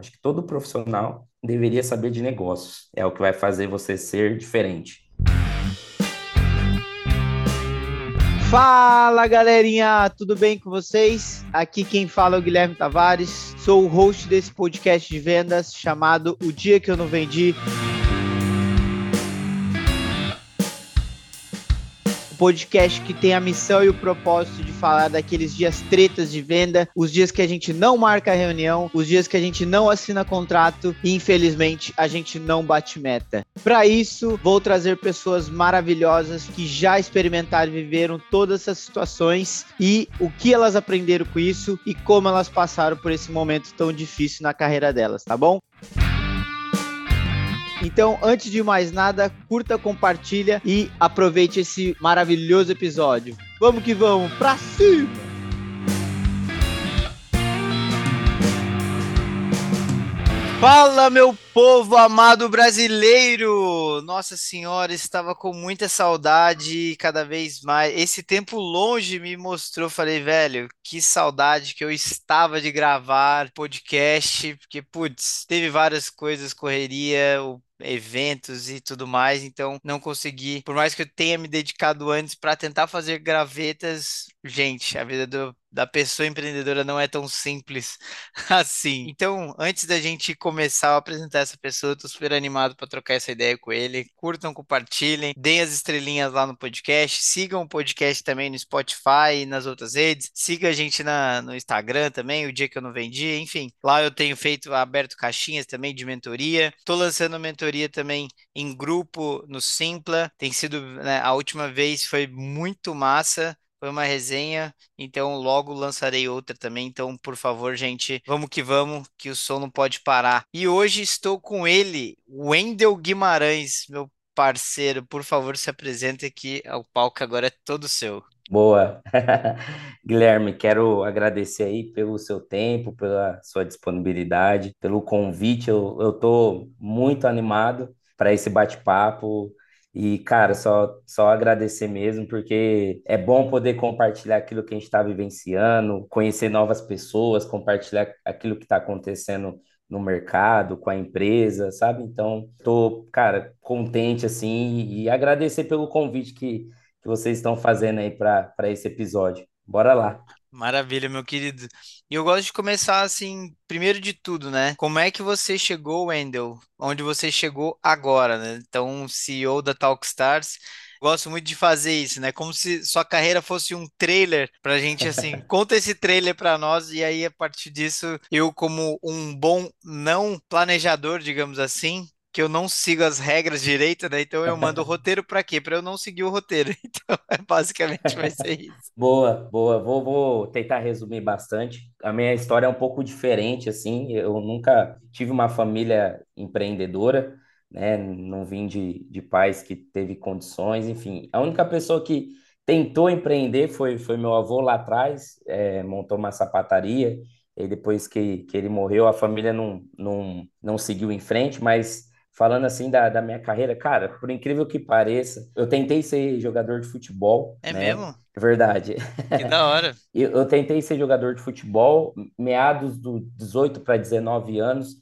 Acho que todo profissional deveria saber de negócios. É o que vai fazer você ser diferente. Fala galerinha, tudo bem com vocês? Aqui quem fala é o Guilherme Tavares, sou o host desse podcast de vendas chamado O Dia que Eu Não Vendi. Podcast que tem a missão e o propósito de falar daqueles dias tretas de venda, os dias que a gente não marca reunião, os dias que a gente não assina contrato e infelizmente a gente não bate meta. Para isso, vou trazer pessoas maravilhosas que já experimentaram e viveram todas essas situações e o que elas aprenderam com isso e como elas passaram por esse momento tão difícil na carreira delas, tá bom? Então, antes de mais nada, curta, compartilha e aproveite esse maravilhoso episódio. Vamos que vamos, pra cima! Fala, meu povo amado brasileiro! Nossa Senhora, estava com muita saudade cada vez mais. Esse tempo longe me mostrou, falei, velho, que saudade que eu estava de gravar podcast, porque, putz, teve várias coisas, correria, o eventos e tudo mais, então não consegui, por mais que eu tenha me dedicado antes para tentar fazer gravetas, gente, a vida do, da pessoa empreendedora não é tão simples assim. Então, antes da gente começar a apresentar essa pessoa, eu tô super animado para trocar essa ideia com ele. Curtam, compartilhem, deem as estrelinhas lá no podcast, sigam o podcast também no Spotify e nas outras redes. Siga a gente na, no Instagram também, o dia que eu não vendi, enfim. Lá eu tenho feito aberto caixinhas também de mentoria. Tô lançando mentoria também em grupo no Simpla. Tem sido, né, a última vez foi muito massa. Foi uma resenha, então logo lançarei outra também. Então, por favor, gente, vamos que vamos, que o som não pode parar. E hoje estou com ele, Wendel Guimarães, meu parceiro. Por favor, se apresente aqui. O palco agora é todo seu. Boa. Guilherme, quero agradecer aí pelo seu tempo, pela sua disponibilidade, pelo convite. Eu estou muito animado para esse bate-papo. E, cara, só, só agradecer mesmo, porque é bom poder compartilhar aquilo que a gente está vivenciando, conhecer novas pessoas, compartilhar aquilo que está acontecendo no mercado, com a empresa, sabe? Então, estou, cara, contente, assim, e agradecer pelo convite que, que vocês estão fazendo aí para esse episódio. Bora lá. Maravilha, meu querido. E eu gosto de começar assim, primeiro de tudo, né? Como é que você chegou, Wendel, onde você chegou agora, né? Então, CEO da Talkstars. Gosto muito de fazer isso, né? Como se sua carreira fosse um trailer pra gente, assim, conta esse trailer pra nós e aí a partir disso, eu como um bom não planejador, digamos assim, que eu não sigo as regras direito, né? Então eu mando o roteiro para quê? Para eu não seguir o roteiro. Então, é, basicamente vai ser isso. Boa, boa. Vou, vou tentar resumir bastante. A minha história é um pouco diferente, assim. Eu nunca tive uma família empreendedora, né? Não vim de, de pais que teve condições, enfim. A única pessoa que tentou empreender foi, foi meu avô lá atrás, é, montou uma sapataria. E depois que, que ele morreu, a família não, não, não seguiu em frente, mas falando assim da, da minha carreira, cara, por incrível que pareça, eu tentei ser jogador de futebol. É né? mesmo? É verdade. Que da hora. eu, eu tentei ser jogador de futebol, meados dos 18 para 19 anos,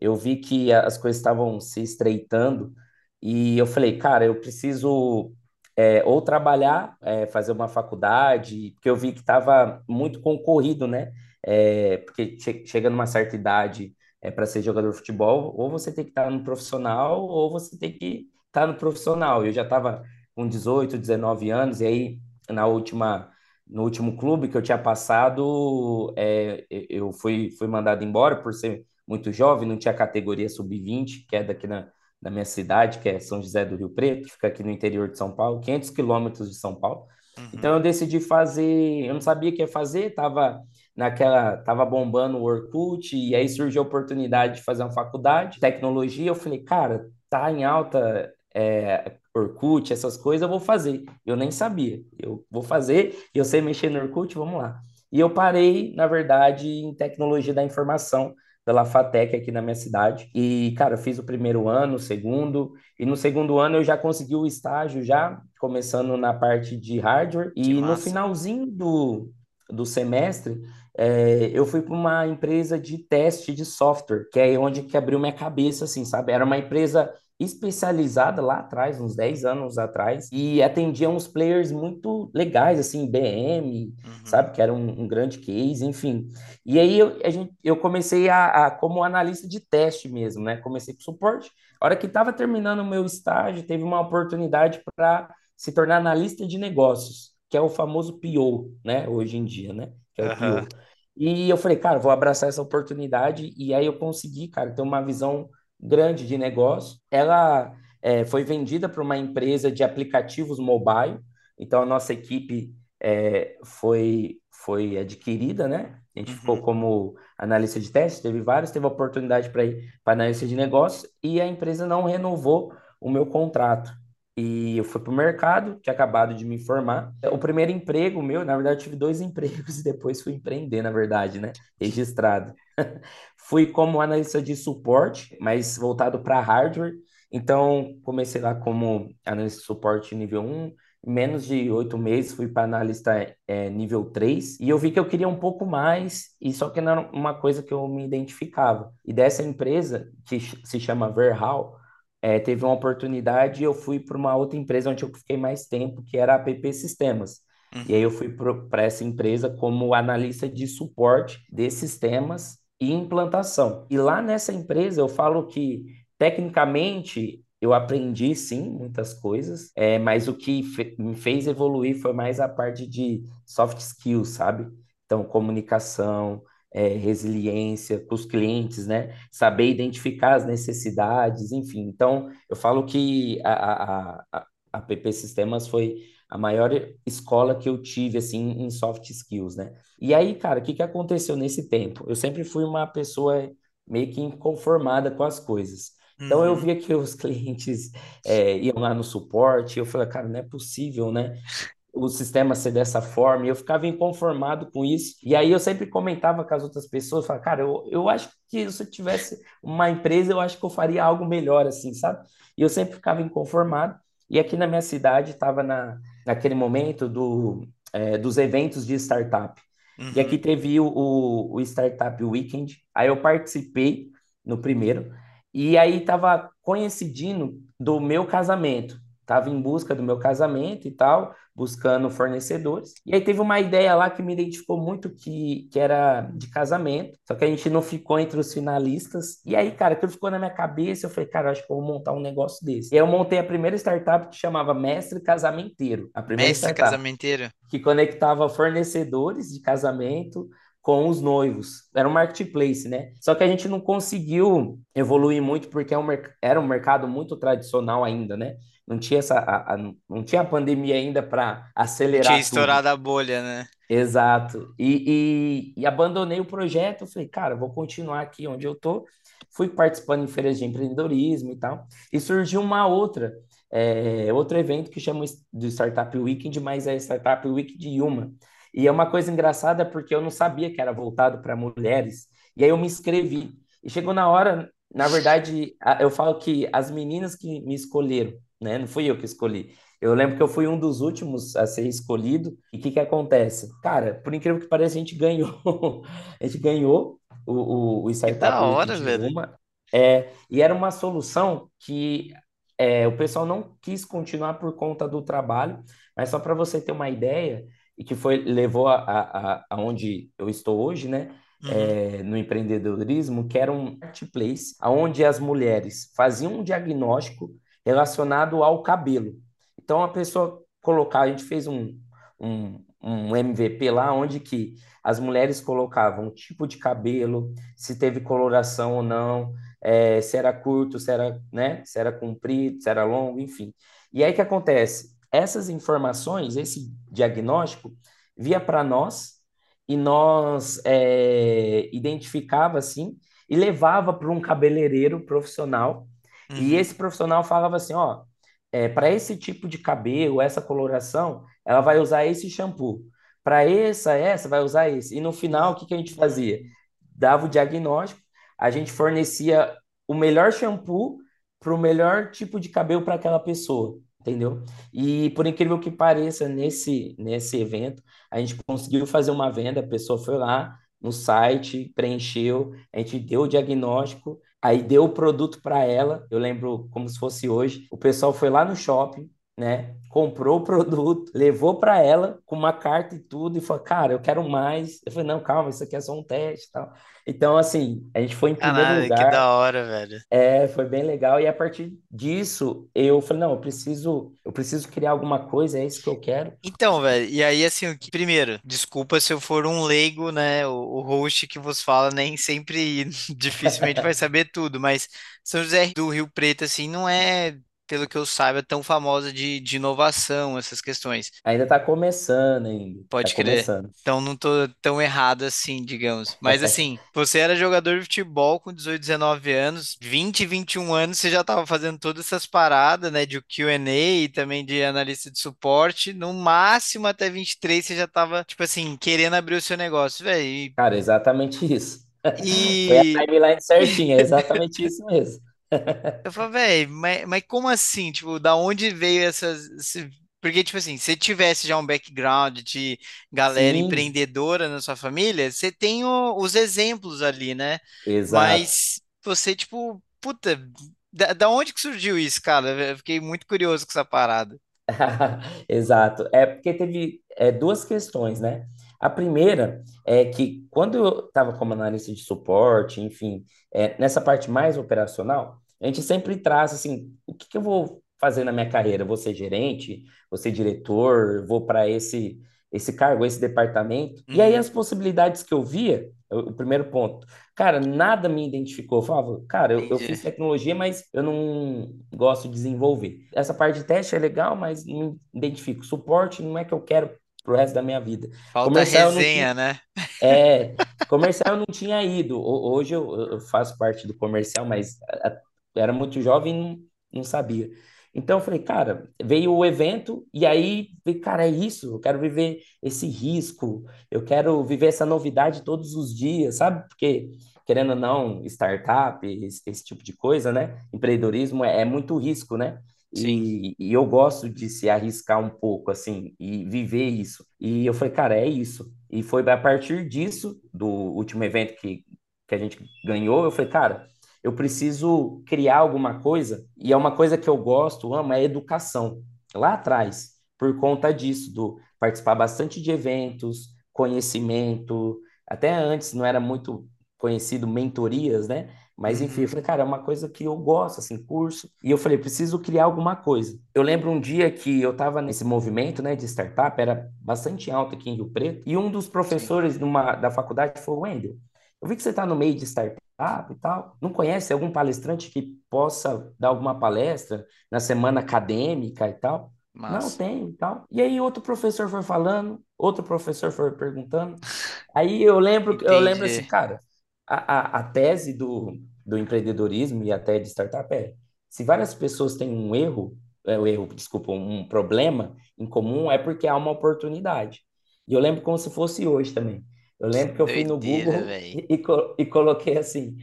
eu vi que as coisas estavam se estreitando e eu falei, cara, eu preciso é, ou trabalhar, é, fazer uma faculdade, porque eu vi que estava muito concorrido, né? É, porque che chega numa certa idade, é, para ser jogador de futebol, ou você tem que estar tá no profissional, ou você tem que estar tá no profissional. Eu já estava com 18, 19 anos, e aí na última, no último clube que eu tinha passado, é, eu fui, fui mandado embora por ser muito jovem, não tinha categoria sub-20, que é daqui na, na minha cidade, que é São José do Rio Preto, que fica aqui no interior de São Paulo, 500 quilômetros de São Paulo. Uhum. Então eu decidi fazer, eu não sabia o que ia fazer, estava naquela tava bombando o Orkut e aí surgiu a oportunidade de fazer uma faculdade de tecnologia. Eu falei, cara, tá em alta é, Orkut, essas coisas, eu vou fazer. Eu nem sabia. Eu vou fazer, eu sei mexer no Orkut, vamos lá. E eu parei, na verdade, em tecnologia da informação pela FATEC aqui na minha cidade. E, cara, fiz o primeiro ano, o segundo, e no segundo ano eu já consegui o estágio já, começando na parte de hardware. E no finalzinho do, do semestre, é, eu fui para uma empresa de teste de software, que é onde que abriu minha cabeça, assim, sabe? Era uma empresa especializada lá atrás, uns 10 anos atrás, e atendia uns players muito legais, assim, BM, Uhum. sabe? Que era um, um grande case, enfim. E aí eu, a gente, eu comecei a, a, como analista de teste mesmo, né? Comecei com suporte. A hora que estava terminando o meu estágio, teve uma oportunidade para se tornar analista de negócios, que é o famoso PO, né? Hoje em dia, né? Que é o Aham. PO. E eu falei, cara, vou abraçar essa oportunidade. E aí eu consegui, cara, ter uma visão grande de negócio. Ela é, foi vendida para uma empresa de aplicativos mobile. Então a nossa equipe é, foi foi adquirida, né? A gente ficou Uhum. como analista de teste, teve vários, teve oportunidade para ir para analista de negócio e a empresa não renovou o meu contrato. E eu fui para o mercado, tinha acabado de me formar. O primeiro emprego meu, na verdade, eu tive dois empregos e depois fui empreender, na verdade, né? Registrado. Fui como analista de suporte, mas voltado para hardware. Então, comecei lá como analista de suporte nível um. Em menos de oito meses, fui para analista é, nível 3 e eu vi que eu queria um pouco mais, e só que não era uma coisa que eu me identificava. E dessa empresa, que se chama Verhal, é, teve uma oportunidade e eu fui para uma outra empresa onde eu fiquei mais tempo, que era a PP Sistemas. E aí eu Uhum. fui para essa empresa como analista de suporte de sistemas e implantação. E lá nessa empresa eu falo que tecnicamente eu aprendi sim muitas coisas, é, mas o que fe- me fez evoluir foi mais a parte de soft skills, sabe? Então, comunicação, é, resiliência com os clientes, né? Saber identificar as necessidades, enfim. Então, eu falo que a, a, a, PP Sistemas foi a maior escola que eu tive, assim, em soft skills, né? E aí, cara, o que que aconteceu nesse tempo? Eu sempre fui uma pessoa meio que inconformada com as coisas. Então eu Uhum. via que os clientes é, iam lá no suporte, eu falei, cara, não é possível, né? O sistema ser dessa forma, e eu ficava inconformado com isso. E aí eu sempre comentava com as outras pessoas, falava, cara, eu, eu acho que se eu tivesse uma empresa, eu acho que eu faria algo melhor, assim, sabe? E eu sempre ficava inconformado. E aqui na minha cidade estava na, naquele momento do, é, dos eventos de startup. E aqui Uhum. teve o, o, o Startup Weekend, aí eu participei no primeiro, e aí estava coincidindo do meu casamento. Estava em busca do meu casamento e tal, buscando fornecedores. E aí teve uma ideia lá que me identificou muito que, que era de casamento, só que a gente não ficou entre os finalistas. E aí, cara, aquilo ficou na minha cabeça, eu falei, cara, acho que eu vou montar um negócio desse. E aí eu montei a primeira startup que chamava Mestre Casamenteiro, a primeira Mestre startup casamenteiro. que conectava fornecedores de casamento com os noivos. Era um marketplace, né? Só que a gente não conseguiu evoluir muito porque é um era um mercado muito tradicional ainda, né? Não tinha essa, a- a- não tinha a pandemia ainda para Não tinha acelerar tudo. estourado a bolha, né? Exato. E, e, e abandonei o projeto. Falei, cara, vou continuar aqui onde eu tô. Fui participando em feiras de empreendedorismo e tal. E surgiu uma outra, é, outro evento que chama de Startup Weekend, mas é Startup Week de Yuma. E é uma coisa engraçada porque eu não sabia que era voltado para mulheres. E aí eu me inscrevi. E chegou na hora, na verdade, eu falo que as meninas que me escolheram, né? Não fui eu que escolhi. Eu lembro que eu fui um dos últimos a ser escolhido. E o que que acontece? Cara, por incrível que pareça, a gente ganhou. A gente ganhou o, o, o Que Startup da Week hora, velho. É, e era uma solução que é, o pessoal não quis continuar por conta do trabalho, mas só para você ter uma ideia, e que foi levou a, a, a, aonde eu estou hoje, né? Uhum. É, no empreendedorismo, que era um marketplace onde as mulheres faziam um diagnóstico relacionado ao cabelo. Então a pessoa colocar, a gente fez um, um, um MVP lá, onde que as mulheres colocavam o tipo de cabelo, se teve coloração ou não, é, se era curto, se era, né, se era comprido, se era longo, enfim. E aí o que acontece? Essas informações, esse diagnóstico, via para nós e nós é, identificava assim e levava para um cabeleireiro profissional e Uhum. esse profissional falava assim, ó, é, para esse tipo de cabelo, essa coloração, ela vai usar esse shampoo. Para essa, essa, vai usar esse. E no final, o que que a gente fazia? Dava o diagnóstico, a gente fornecia o melhor shampoo para o melhor tipo de cabelo para aquela pessoa. entendeu? E por incrível que pareça, nesse, nesse evento, a gente conseguiu fazer uma venda, a pessoa foi lá no site, preencheu, a gente deu o diagnóstico, aí deu o produto para ela, eu lembro como se fosse hoje, o pessoal foi lá no shopping, né? Comprou o produto, levou para ela com uma carta e tudo, e falou, cara, eu quero mais. Eu falei, não, calma, isso aqui é só um teste tal. Então, assim, a gente foi em primeiro Caralho, que lugar. da hora, velho. É, foi bem legal. E a partir disso, eu falei, não, eu preciso, eu preciso criar alguma coisa, é isso que eu quero. Então, velho, e aí assim, o que- primeiro, desculpa se eu for um leigo, né? O, o host que vos fala nem sempre, dificilmente vai saber tudo, mas São José do Rio Preto, assim, não é, pelo que eu saiba, tão famosa de, de inovação, essas questões. Ainda tá começando ainda, tá Pode crer. começando. Então não tô tão errado assim, digamos. Mas assim, você era jogador de futebol com 18, 19 anos, 20, 21 anos, você já tava fazendo todas essas paradas, né, de Q&A e também de analista de suporte. No máximo até 23 você já tava, tipo assim, querendo abrir o seu negócio, velho. E, Cara, exatamente isso. Foi a e timeline certinha, é exatamente isso mesmo. Eu falo, velho, mas, mas como assim? Tipo, da onde veio essas. esse- Porque, tipo assim, se tivesse já um background de galera Sim, empreendedora na sua família, você tem o- os exemplos ali, né? exato. Mas você, tipo, puta, da, da onde que surgiu isso, cara? Eu fiquei muito curioso com essa parada. Exato. É porque teve é, duas questões, né? A primeira é que quando eu estava como analista de suporte, enfim, é, nessa parte mais operacional, a gente sempre traz assim, o que que eu vou fazer na minha carreira? Vou ser gerente, vou ser diretor, vou para esse esse cargo, esse departamento. E aí Uhum, as possibilidades que eu via, o, o primeiro ponto, cara, nada me identificou. Eu falava, cara, eu, eu fiz tecnologia, mas eu não gosto de desenvolver. Essa parte de teste é legal, mas não me identifico. Suporte não é que eu quero pro resto da minha vida. Falta Comercial não tinha, resenha, né? é, comercial eu não tinha ido. Ho- Hoje eu, faço parte do comercial, mas era muito jovem e não, sabia. Então eu falei, cara, veio o evento e aí, cara, é isso, eu quero viver esse risco, eu quero viver essa novidade todos os dias, sabe? Porque, querendo ou não, startup, esse, esse tipo de coisa, né? Empreendedorismo é, é muito risco, né? E, e eu gosto de se arriscar um pouco, assim, e viver isso. E eu falei, cara, é isso. E foi a partir disso, do último evento que, que a gente ganhou, eu falei, cara, eu preciso criar alguma coisa, e é uma coisa que eu gosto, amo, é educação. Lá atrás, por conta disso, do participar bastante de eventos, conhecimento, até antes não era muito conhecido mentorias, né? Mas enfim, eu Uhum, falei, cara, é uma coisa que eu gosto, assim, curso. E eu falei, preciso criar alguma coisa. Eu lembro um dia que eu estava nesse movimento, né, de startup, era bastante alto aqui em Rio Preto, e um dos professores numa, da faculdade falou, Wendel, eu vi que você está no meio de startup e tal. Não conhece algum palestrante que possa dar alguma palestra na semana acadêmica e tal? Não, Massa. tem e tal. E aí outro professor foi falando, outro professor foi perguntando. Aí eu lembro, eu lembro assim, Entendi. cara, a, a, a tese do, do empreendedorismo e até de startup é, se várias pessoas têm um erro, é, o erro, desculpa, um problema em comum, é porque há uma oportunidade. E eu lembro como se fosse hoje também. Eu lembro que eu fui no Google e, e, e coloquei assim,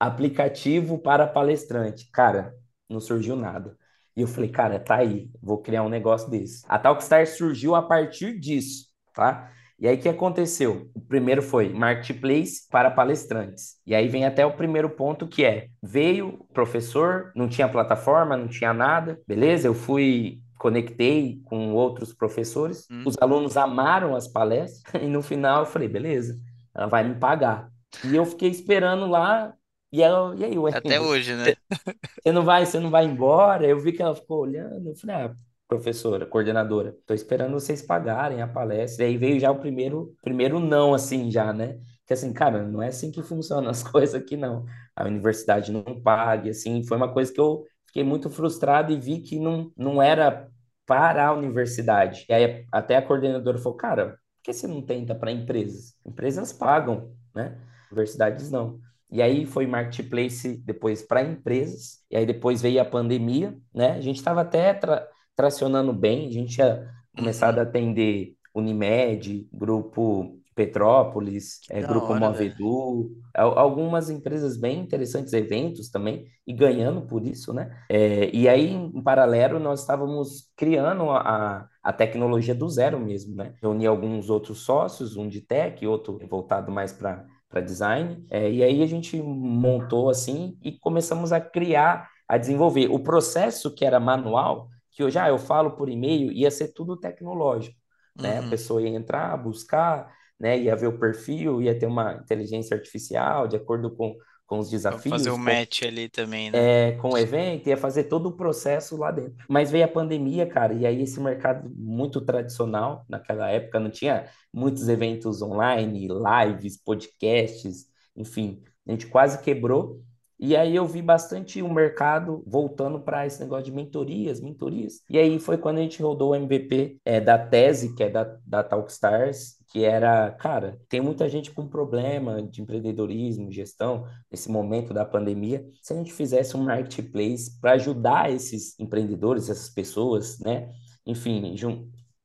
aplicativo para palestrante. Cara, não surgiu nada. E eu falei, cara, tá aí, vou criar um negócio desse. A Talkstar surgiu a partir disso, tá? E aí o que aconteceu? O primeiro foi marketplace para palestrantes. E aí vem até o primeiro ponto que é: veio professor, não tinha plataforma, não tinha nada, beleza? Eu fui, conectei com outros professores, Hum, os alunos amaram as palestras, e no final eu falei, beleza, ela vai me pagar. E eu fiquei esperando lá, e ela, e aí, Até Wendel? hoje, né? Você não vai, você não vai embora? Eu vi que ela ficou olhando. Eu falei, ah, professora, coordenadora, tô esperando vocês pagarem a palestra. E aí veio já o primeiro, primeiro não, assim, já, né? Que assim, cara, não é assim que funcionam as coisas aqui, não. A universidade não paga, assim, foi uma coisa que eu fiquei muito frustrado e vi que não, não era para a universidade. E aí até a coordenadora falou, cara, por que você não tenta para empresas? Empresas pagam, né? Universidades não. E aí foi marketplace depois para empresas, e aí depois veio a pandemia, né? A gente estava até tra tracionando bem, a gente tinha começado a atender Unimed, grupo Petrópolis, é, Grupo hora. Movedu, al- algumas empresas bem interessantes, eventos também, e ganhando por isso, né? É, e aí, em paralelo, nós estávamos criando a, a tecnologia do zero mesmo, né? Reuni alguns outros sócios, um de tech, outro voltado mais para para design, é, e aí a gente montou assim e começamos a criar, a desenvolver. O processo que era manual, que hoje ah, eu falo por e-mail, ia ser tudo tecnológico, né? A Uhum. pessoa ia entrar, buscar, né? Ia ver o perfil, ia ter uma inteligência artificial de acordo com, com os Pra fazer o desafios, com match ali também, né? é, com o evento, ia fazer todo o processo lá dentro. Mas veio a pandemia, cara, e aí esse mercado muito tradicional, naquela época, não tinha muitos eventos online, lives, podcasts, enfim, a gente quase quebrou. E aí eu vi bastante o mercado voltando para esse negócio de mentorias, mentorias. E aí foi quando a gente rodou o MVP é, da tese, que é da, da Talkstars, que era, cara, tem muita gente com problema de empreendedorismo, gestão, nesse momento da pandemia, se a gente fizesse um marketplace para ajudar esses empreendedores, essas pessoas, né? Enfim,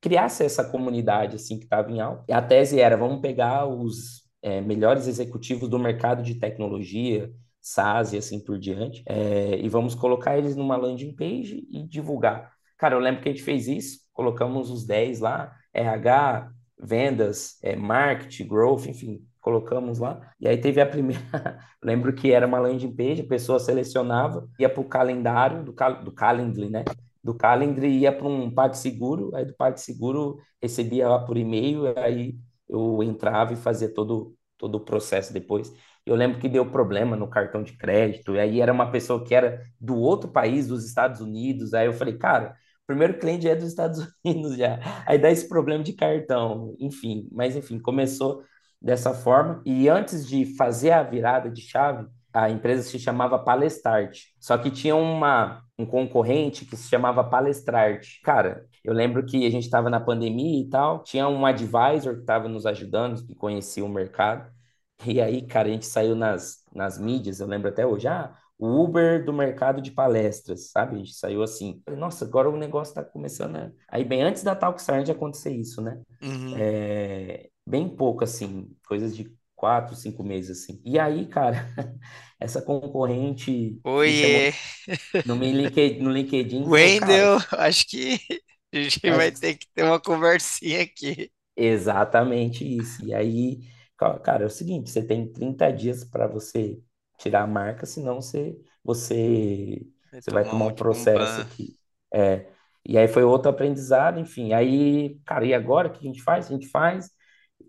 criasse essa comunidade assim que estava em alta. E a tese era, vamos pegar os é, melhores executivos do mercado de tecnologia, SaaS e assim por diante, é, e vamos colocar eles numa landing page e divulgar. Cara, eu lembro que a gente fez isso, colocamos os 10 lá, RH, vendas, é, marketing, growth, enfim, colocamos lá. E aí teve a primeira, lembro que era uma landing page, a pessoa selecionava, ia para o calendário do, cal, do Calendly, né? Do Calendly ia para um PagSeguro, aí do PagSeguro recebia lá por e-mail, aí eu entrava e fazia todo, todo o processo depois. Eu lembro que deu problema no cartão de crédito, e aí era uma pessoa que era do outro país, dos Estados Unidos, aí eu falei, cara, o primeiro cliente é dos Estados Unidos já, aí dá esse problema de cartão, enfim, mas enfim, começou dessa forma. E antes de fazer a virada de chave, a empresa se chamava Palestrart. Só que tinha uma, um concorrente que se chamava Palestrart. Cara, eu lembro que a gente estava na pandemia e tal, tinha um advisor que estava nos ajudando, que conhecia o mercado. E aí, cara, a gente saiu nas, nas mídias, eu lembro até hoje, ah, o Uber do mercado de palestras, sabe? A gente saiu assim. Nossa, agora o negócio está começando a... Aí, bem antes da Talkstar de acontecer isso, né? Uhum. É, bem pouco, assim, coisas de quatro, cinco meses, assim. E aí, cara, essa concorrente Oiê, no, LinkedIn, no LinkedIn falou, cara, Wendel, acho que a gente vai acho que ter que ter uma conversinha aqui. exatamente isso. E aí, cara, é o seguinte, você tem 30 dias para você tirar a marca, senão você, você, Vai você vai tomar tomar um, processo ban. aqui. É, e aí foi outro aprendizado, enfim. Aí, cara, e agora o que a gente faz? A gente faz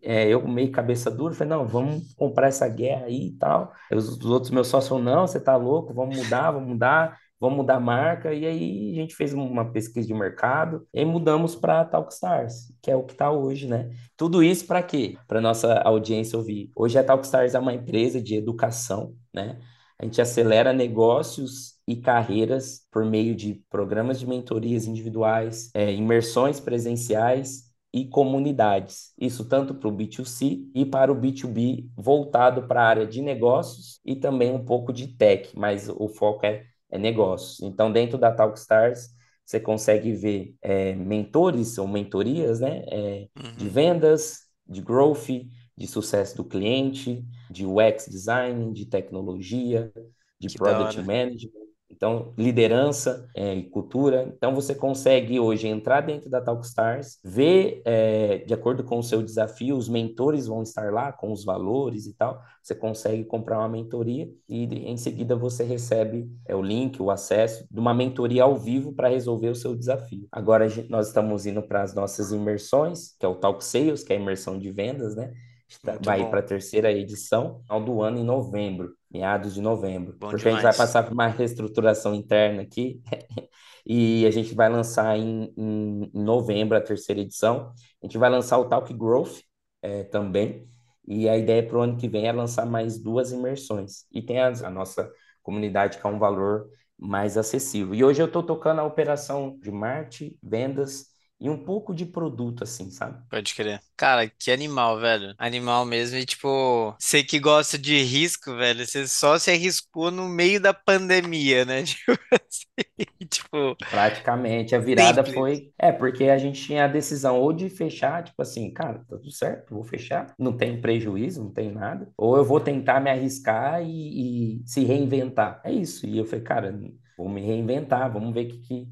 é, eu meio cabeça dura, falei, não, vamos comprar essa guerra aí e tal. Os, os outros meus sócios falaram, não, você tá louco, vamos mudar, vamos mudar, vamos mudar a marca. E aí a gente fez uma pesquisa de mercado e mudamos para Talkstars, que é o que está hoje, né? Tudo isso para quê? Para nossa audiência ouvir. Hoje a Talkstars é uma empresa de educação, né? A gente acelera negócios e carreiras por meio de programas de mentorias individuais, é, imersões presenciais e comunidades. Isso tanto para o B2C e para o B2B, voltado para a área de negócios e também um pouco de tech, mas o foco é, é negócios. Então, dentro da Talkstars, você consegue ver é, mentores ou mentorias, né? É, de Uhum. vendas, de growth, de sucesso do cliente, de UX design, de tecnologia, de Que product management. Então, liderança é, e cultura. Então, você consegue hoje entrar dentro da Talkstars, ver, é, de acordo com o seu desafio, os mentores vão estar lá com os valores e tal. Você consegue comprar uma mentoria e em seguida você recebe é, o link, o acesso de uma mentoria ao vivo para resolver o seu desafio. Agora, gente- nós estamos indo para as nossas imersões, que é o Talk Sales, que é a imersão de vendas, né? Muito Vai para a terceira edição, ao do ano em novembro, meados de novembro, Bom porque a gente vai demais. passar por uma reestruturação interna aqui e a gente vai lançar em, em, em novembro a terceira edição. A gente vai lançar o Talk Growth eh, também, e a ideia para o ano que vem é lançar mais duas imersões. E tem as- a, nossa comunidade que é um valor mais acessível. E hoje eu estou tocando a operação de marketing, vendas e um pouco de produto, assim, sabe? Pode crer. Cara, que animal, velho. Animal mesmo. E, tipo, você que gosta de risco, velho, você só se arriscou no meio da pandemia, né? Tipo assim, tipo, Praticamente, a virada simples. foi. É, porque a gente tinha a decisão ou de fechar, tipo assim, cara, tá tudo certo, vou fechar, não tem prejuízo, não tem nada, ou eu vou tentar me arriscar e, e se reinventar. É isso. E eu falei, cara, vou me reinventar, vamos ver o que, que,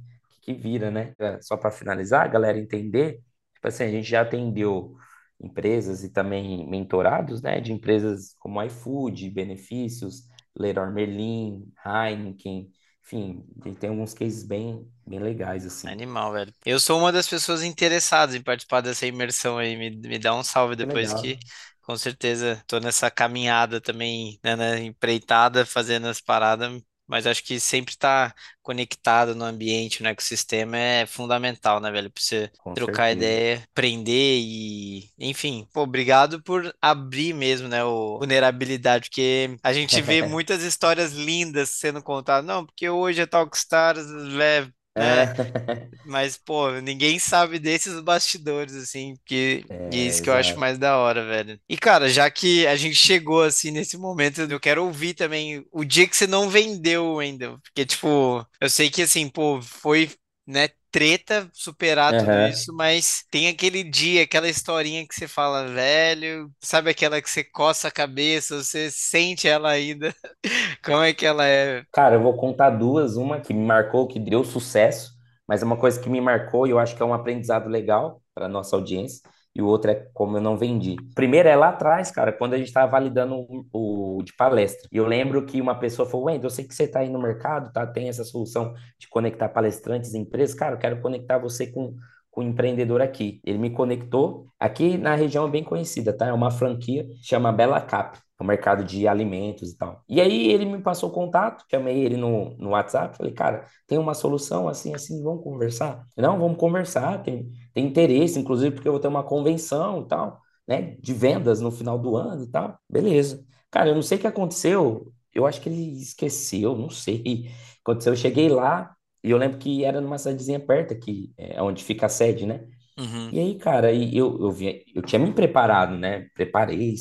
que vira, né? Só para finalizar, a galera entender, tipo assim, a gente já atendeu empresas e também mentorados, né, de empresas como iFood, Benefícios, Leroy Merlin, Heineken. Enfim, tem alguns cases bem, bem legais, assim. Animal, velho. Eu sou uma das pessoas interessadas em participar dessa imersão aí. Me, me dá um salve depois que, com certeza, tô nessa caminhada também, né, na empreitada, fazendo as paradas. Mas acho que sempre estar conectado no ambiente, no ecossistema é fundamental, né, velho? Pra você Com trocar certeza. ideia, aprender e, enfim, pô, obrigado por abrir mesmo, né, o vulnerabilidade, porque a gente vê muitas histórias lindas sendo contadas. Não, porque hoje a Talkstars, né? É, Mas, pô, ninguém sabe desses bastidores, assim, que e é, isso que eu acho exato. mais da hora, velho. E, cara, já que a gente chegou, assim, nesse momento, eu quero ouvir também o dia que você não vendeu ainda. Porque, tipo, eu sei que, assim, pô, foi, né, treta superar tudo Aham. isso, mas tem aquele dia, aquela historinha que você fala, velho, sabe aquela que você coça a cabeça, você sente ela ainda, como é que ela é? Cara, eu vou contar duas. Uma que me marcou, que deu sucesso, mas é uma coisa que me marcou e eu acho que é um aprendizado legal para nossa audiência. E o outro é como eu não vendi. Primeiro é lá atrás, cara, quando a gente estava validando o, o de palestra. E eu lembro que uma pessoa falou: Wendel, eu sei que você está aí no mercado, tá? Tem essa solução de conectar palestrantes e empresas. Cara, eu quero conectar você com, com um empreendedor aqui. Ele me conectou. Aqui na região é bem conhecida, tá? É uma franquia, chama Bela Cap o mercado de alimentos e tal. E aí ele me passou o contato, chamei ele no, no WhatsApp, falei, cara, tem uma solução assim, assim, vamos conversar? Não, vamos conversar, tem, tem interesse, inclusive porque eu vou ter uma convenção e tal, né, de vendas no final do ano e tal. Beleza. Cara, eu não sei o que aconteceu, eu acho que ele esqueceu, não sei. Aconteceu, eu cheguei lá e eu lembro que era numa cidadezinha perto aqui, é onde fica a sede, né? Uhum. E aí, cara, eu, eu, vinha, eu tinha me preparado, né? Preparei,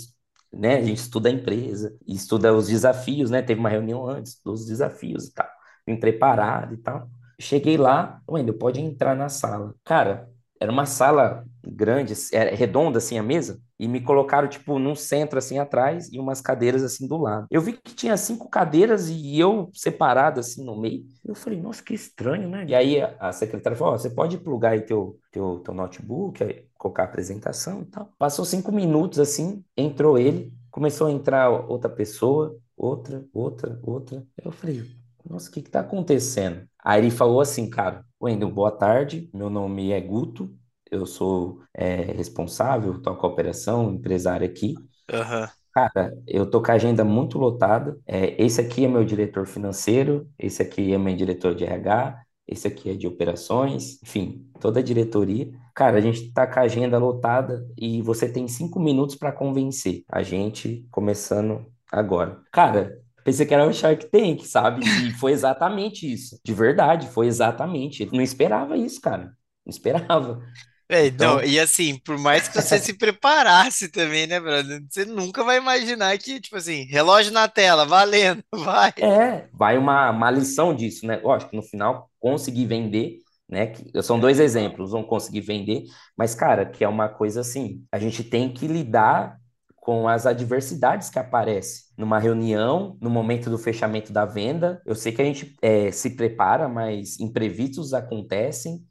né? A gente estuda a empresa, estuda os desafios, né? Teve uma reunião antes dos desafios e tal. Vim preparado e tal. Cheguei lá, Wendel, pode entrar na sala. Cara, era uma sala grande, era redonda assim a mesa, e me colocaram, tipo, num centro assim atrás e umas cadeiras assim do lado. Eu vi que tinha cinco cadeiras e eu separado assim no meio. Eu falei, nossa, que estranho, né? E aí a, secretária falou, ó, você pode plugar aí teu, teu, teu notebook, aí, colocar a apresentação e tal. Passou cinco minutos assim, entrou ele, começou a entrar outra pessoa, outra, outra, outra. Eu falei, nossa, o que que tá acontecendo? Aí ele falou assim, cara, Wendel, boa tarde, meu nome é Guto, eu sou é, responsável, toco a operação, empresário aqui. Aham. Cara, eu tô com a agenda muito lotada. É, esse aqui é meu diretor financeiro, esse aqui é meu diretor de RH, esse aqui é de operações, enfim, toda a diretoria. Cara, a gente tá com a agenda lotada e você tem cinco minutos para convencer a gente, começando agora. Cara, pensei que era o Shark Tank, sabe? E foi exatamente isso. De verdade, foi exatamente. Não esperava isso, cara. Não esperava. É, não, Então, e assim, por mais que você se preparasse também, né, brother? Você nunca vai imaginar que, tipo assim, relógio na tela, valendo, vai. É, vai uma, uma lição disso, né? Lógico que no final conseguir vender, né? que- são dois exemplos, um conseguir vender, mas, cara, que é uma coisa assim, a gente tem que lidar com as adversidades que aparecem numa reunião, no momento do fechamento da venda. Eu sei que a gente é, se prepara, mas imprevistos acontecem.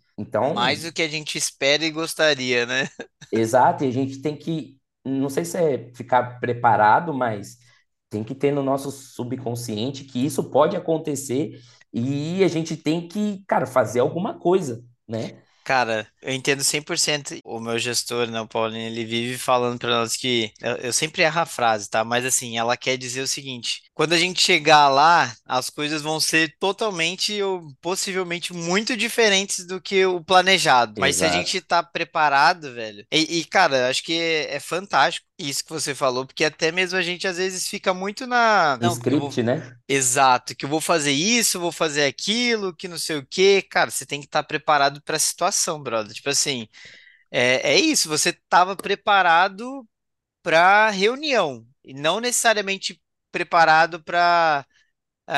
Mais Então, do que a gente espera e gostaria, né? Exato, e a gente tem que, não sei se é ficar preparado, mas tem que ter no nosso subconsciente que isso pode acontecer e a gente tem que, cara, fazer alguma coisa, né? Cara, eu entendo 100%. O meu gestor, né, o Paulinho, ele vive falando para nós que eu, eu sempre erro a frase, tá? Mas assim, ela quer dizer o seguinte: quando a gente chegar lá, as coisas vão ser totalmente ou possivelmente muito diferentes do que o planejado. Mas se a gente Exato. tá preparado, velho. E, e, cara, acho que é, é fantástico isso que você falou, porque até mesmo a gente às vezes fica muito na. Não, eu vou script, né? Exato, que eu vou fazer isso, vou fazer aquilo, que não sei o quê. Cara, você tem que estar preparado para a situação, brother. Tipo assim, é, é isso, você estava preparado para reunião e não necessariamente preparado para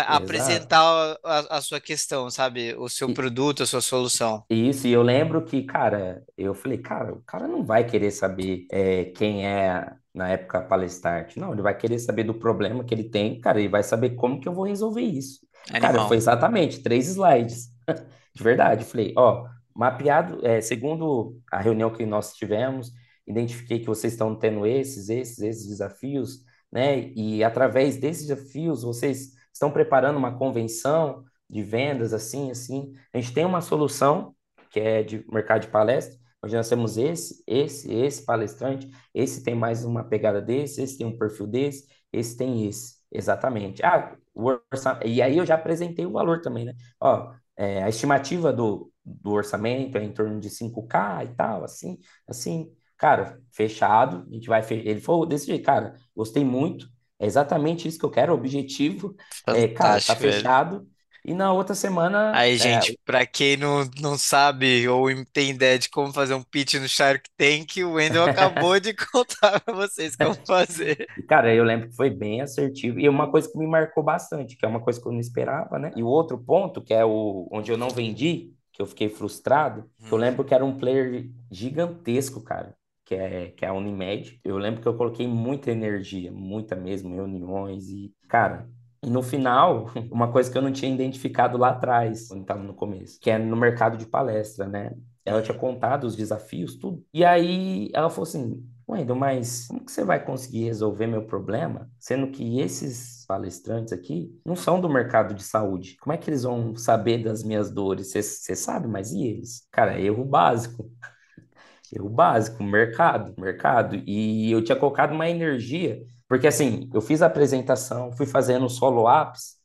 Exato. apresentar a, a sua questão, sabe? O seu E, produto, a sua solução. Isso, e eu lembro que, cara, eu falei, cara, o cara não vai querer saber é, quem é, na época, palestrante. Não, ele vai querer saber do problema que ele tem, cara, e vai saber como que eu vou resolver isso. Cara, foi Animal. exatamente três slides, de verdade. Falei, ó, mapeado, é, segundo a reunião que nós tivemos, identifiquei que vocês estão tendo esses, esses, esses desafios, né? E através desses desafios, vocês estão preparando uma convenção de vendas, assim, assim. A gente tem uma solução que é de mercado de palestra, onde nós temos esse, esse, esse palestrante, esse tem mais uma pegada desse, esse tem um perfil desse, esse tem esse. Exatamente. Ah, o orça... E aí eu já apresentei o valor também, né? Ó, é, a estimativa do, do orçamento é em torno de cinco k e tal, assim, assim. Cara, fechado, a gente vai. Fe... Ele falou desse jeito, cara, gostei muito, é exatamente isso que eu quero, objetivo. É, cara, tá velho. fechado. E na outra semana, Aí, é, gente, pra quem não, não sabe ou tem ideia de como fazer um pitch no Shark Tank, o Wendel acabou de contar pra vocês como fazer. Cara, eu lembro que foi bem assertivo. E uma coisa que me marcou bastante, que é uma coisa que eu não esperava, né? E o outro ponto, que é o onde eu não vendi, que eu fiquei frustrado, que eu Hum, lembro que era um player gigantesco, cara, que é, que é a Unimed. Eu lembro que eu coloquei muita energia, muita mesmo, reuniões e, cara. E no final, uma coisa que eu não tinha identificado lá atrás, quando estava no começo, que é no mercado de palestra, né? Ela tinha hum. contado os desafios, tudo. E aí ela falou assim: Wendel, mas como que você vai conseguir resolver meu problema, sendo que esses palestrantes aqui não são do mercado de saúde? Como é que eles vão saber das minhas dores? Você sabe, mas e eles? Cara, erro básico. Erro básico, mercado, mercado. E eu tinha colocado uma energia, porque assim, eu fiz a apresentação, fui fazendo os follow-ups,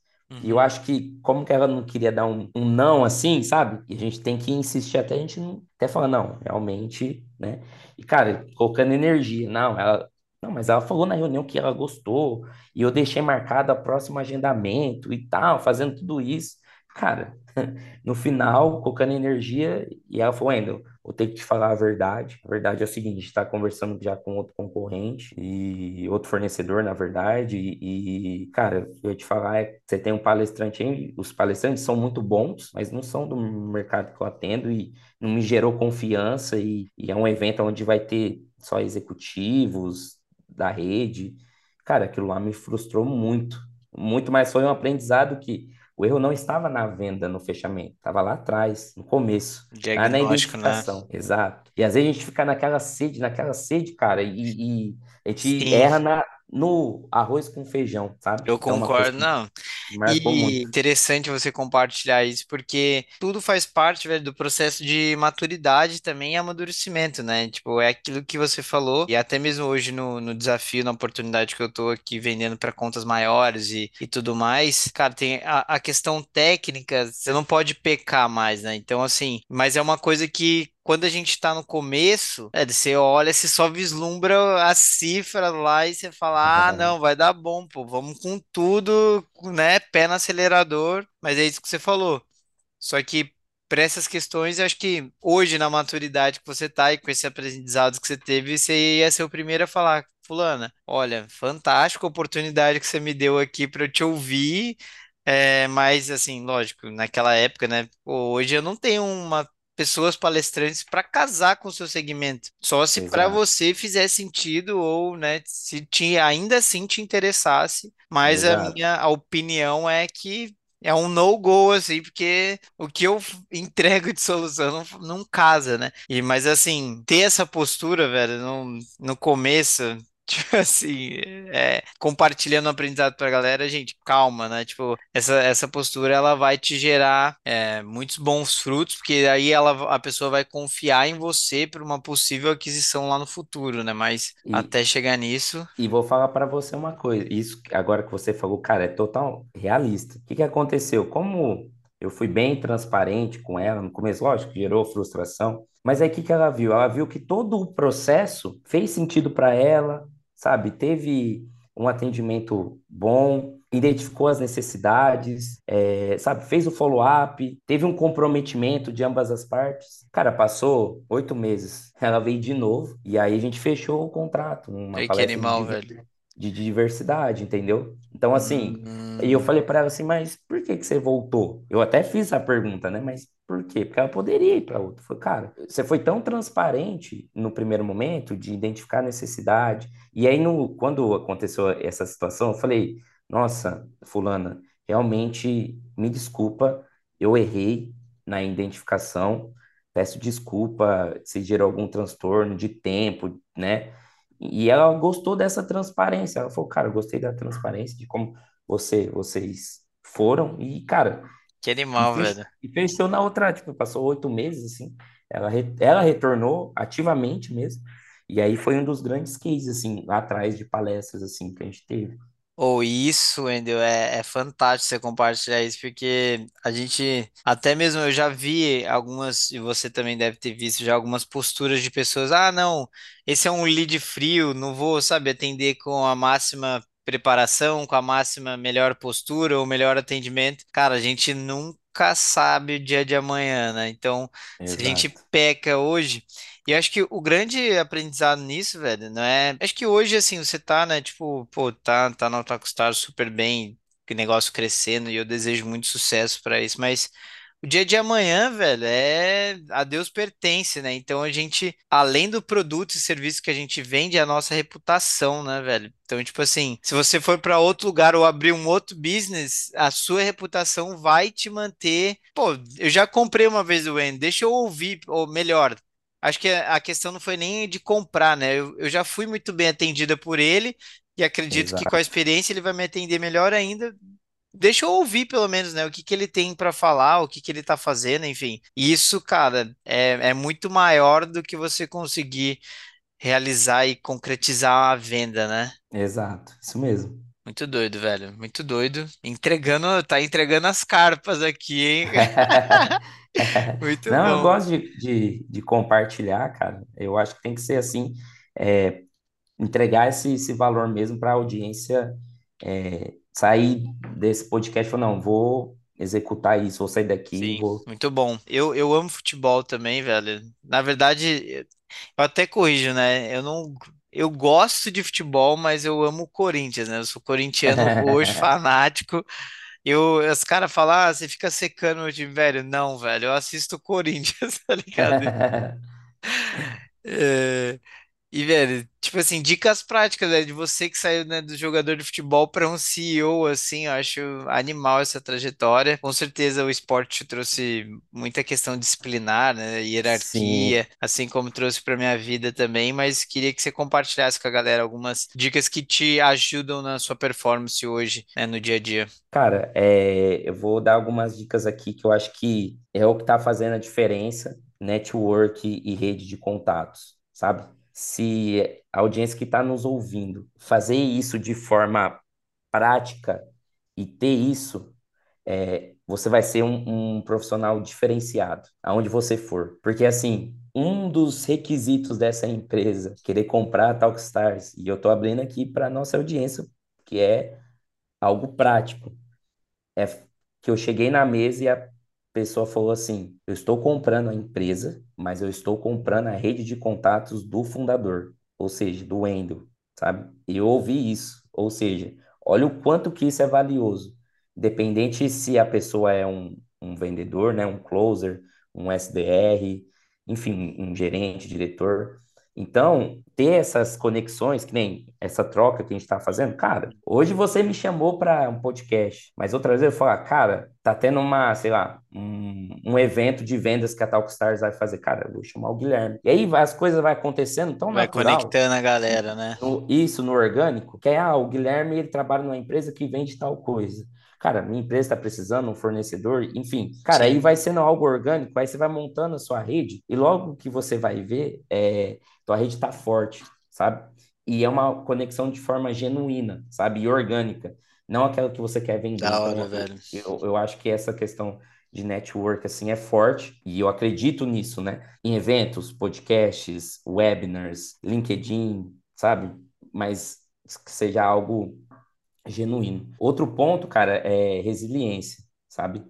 e eu Uhum. acho que, como que ela não queria dar um, um não assim, sabe? E a gente tem que insistir até a gente não, até falar, não, realmente, né? E, cara, colocando energia, não, ela, não, mas ela falou na reunião que ela gostou, e eu deixei marcado o próximo agendamento e tal, fazendo tudo isso. Cara, no final, colocando energia, e ela falou, Wendel, vou ter que te falar a verdade. A verdade é o seguinte, está conversando já com outro concorrente e outro fornecedor, na verdade, e, e, cara, eu ia te falar, é, você tem um palestrante aí, os palestrantes são muito bons, mas não são do mercado que eu atendo e não me gerou confiança e, e é um evento onde vai ter só executivos da rede. Cara, aquilo lá me frustrou muito, muito, mas foi um aprendizado que o erro não estava na venda, no fechamento, estava lá atrás, no começo, lá na Diagnóstico, né? exato. E às vezes a gente fica naquela sede, naquela sede, cara, e, e a gente Sim, erra na, no arroz com feijão, sabe? eu Então, concordo. que Não, marcou E muito. interessante você compartilhar isso, porque tudo faz parte, velho, do processo de maturidade também e amadurecimento, né? Tipo, é aquilo que você falou, e até mesmo hoje no, no desafio, na oportunidade que eu tô aqui vendendo para contas maiores e, e tudo mais, cara, tem a, a questão técnica, você não pode pecar mais, né? Então, assim, mas é uma coisa que. Quando a gente tá no começo, é, você olha, você só vislumbra a cifra lá e você fala: ah, não, vai dar bom, pô, vamos com tudo, né? Pé no acelerador, mas é isso que você falou. Só que para essas questões, eu acho que hoje, na maturidade que você tá e com esse aprendizado que você teve, você ia ser o primeiro a falar, fulana, olha, fantástica oportunidade que você me deu aqui para eu te ouvir. É, mas assim, lógico, naquela época, né? hoje eu não tenho uma pessoas palestrantes para casar com o seu segmento. Só se para você fizer sentido ou, né, se te, ainda assim te interessasse. Mas a exato, minha a opinião é que é um no-go, assim, porque o que eu entrego de solução não, não casa, né? E, mas, assim, ter essa postura, velho, no, no começo, tipo assim, é, compartilhando o aprendizado pra galera, gente, calma, né? Tipo, essa, essa postura, ela vai te gerar é, muitos bons frutos, porque aí ela, a pessoa vai confiar em você para uma possível aquisição lá no futuro, né? Mas E, até chegar nisso, E vou falar para você uma coisa, isso agora que você falou, cara, é total realista. O que que aconteceu? Como eu fui bem transparente com ela no começo, lógico, gerou frustração, mas aí o que que ela viu? Ela viu que todo o processo fez sentido para ela, sabe? Teve um atendimento bom, identificou as necessidades, é, sabe? Fez o follow-up, teve um comprometimento de ambas as partes. Cara, passou oito meses, ela veio de novo, e aí a gente fechou o contrato, uma aí que de animal, 19 velho. De diversidade, entendeu? Então, assim, e eu Hum, falei para ela assim, mas por que que você voltou? Eu até fiz a pergunta, né? Mas por quê? Porque ela poderia ir para outro. Falei, cara, você foi tão transparente no primeiro momento de identificar a necessidade. E aí, no, quando aconteceu essa situação, eu falei, nossa, fulana, realmente me desculpa, eu errei na identificação. Peço desculpa se gerou algum transtorno de tempo, né? E ela gostou dessa transparência. Ela falou, cara, eu gostei da transparência, de como você, vocês foram. E, cara, que e, animal, fech, velho. e fechou na outra, tipo, passou oito meses, assim. Ela, ela retornou ativamente mesmo. E aí foi um dos grandes cases, assim, lá atrás de palestras, assim, que a gente teve. Ou isso, Wendel, é, é fantástico você compartilhar isso, porque a gente, até mesmo eu já vi algumas, e você também deve ter visto já algumas posturas de pessoas, ah, não, esse é um lead frio, não vou, sabe, atender com a máxima preparação, com a máxima melhor postura ou melhor atendimento. Cara, a gente nunca sabe o dia de amanhã, né? Então, se a gente peca hoje. E acho que o grande aprendizado nisso, velho, não é. Acho que hoje, assim, você tá, né, tipo, pô, tá, tá na Rockstar super bem, que negócio crescendo, e eu desejo muito sucesso pra isso, mas o dia de amanhã, velho, é a Deus pertence, né? Então a gente, além do produto e serviço que a gente vende, é a nossa reputação, né, velho? Então, tipo assim, se você for para outro lugar ou abrir um outro business, a sua reputação vai te manter. Pô, eu já comprei uma vez o N, deixa eu ouvir, ou melhor, acho que a questão não foi nem de comprar, né? Eu, eu já fui muito bem atendida por ele. E acredito que com a exato, experiência ele vai me atender melhor ainda Deixa eu ouvir pelo menos, né, o que que ele tem para falar, o que que ele tá fazendo, enfim. Isso, cara, é, é muito maior do que você conseguir realizar e concretizar a venda, né? exato, isso mesmo. Muito doido, velho. Muito doido. Entregando, tá entregando as carpas aqui, hein? Muito Não, eu bom. gosto de, de, de compartilhar, cara. Eu acho que tem que ser assim. é, entregar esse, esse valor mesmo para a audiência é, sair desse podcast e falar, não, vou executar isso, vou sair daqui, Sim, vou. muito bom. Eu, eu amo futebol também, velho. Na verdade, eu até corrijo, né? Eu não. Eu gosto de futebol, mas eu amo o Corinthians, né? Eu sou corintiano roxo, fanático. Eu, os caras falam, ah, você fica secando o time, velho. Não, velho, eu assisto o Corinthians, tá ligado? É, e, velho, tipo assim, dicas práticas, né, de você que saiu, né, do jogador de futebol para um CEO, assim, eu acho animal essa trajetória. Com certeza o esporte te trouxe muita questão disciplinar, né, Sim, hierarquia, assim como trouxe para minha vida também, mas queria que você compartilhasse com a galera algumas dicas que te ajudam na sua performance hoje, né, no dia a dia. cara, é, eu vou dar algumas dicas aqui que eu acho que é o que está fazendo a diferença, network e rede de contatos, sabe? Se a audiência que está nos ouvindo fazer isso de forma prática e ter isso é, você vai ser um, um profissional diferenciado, aonde você for. Porque, assim, um dos requisitos dessa empresa querer comprar a Talkstars, e eu estou abrindo aqui para nossa audiência, que é algo prático, é que eu cheguei na mesa e a pessoa falou assim: eu estou comprando a empresa, mas eu estou comprando a rede de contatos do fundador, ou seja, do Wendel, sabe? E eu ouvi isso, ou seja, olha o quanto que isso é valioso. Independente se a pessoa é um, um vendedor, né, um closer, um SDR, enfim, um gerente, diretor. Então, ter essas conexões, que nem essa troca que a gente está fazendo, cara, hoje você me chamou para um podcast, mas outras vezes eu falo, cara, tá tendo uma, sei lá, um, um evento de vendas que a Talkstars vai fazer, cara, vou chamar o Guilherme. E aí vai- as coisas vai acontecendo tão Vai natural, conectando a galera, né? no- isso no orgânico, que é, ah, o Guilherme ele trabalha numa empresa que vende tal coisa. Cara, minha empresa está precisando, um fornecedor, enfim. Cara, aí Sim, vai sendo algo orgânico, aí você vai montando a sua rede, e logo que você vai ver, é, tua rede está forte, sabe? E é uma conexão de forma genuína, sabe? E orgânica, não aquela que você quer vender. da hora, Então, eu, velho. eu, eu acho que essa questão de network, assim, é forte, e eu acredito nisso, né? Em eventos, podcasts, webinars, LinkedIn, sabe? Mas que seja algo genuíno. Outro ponto, cara, é resiliência, sabe?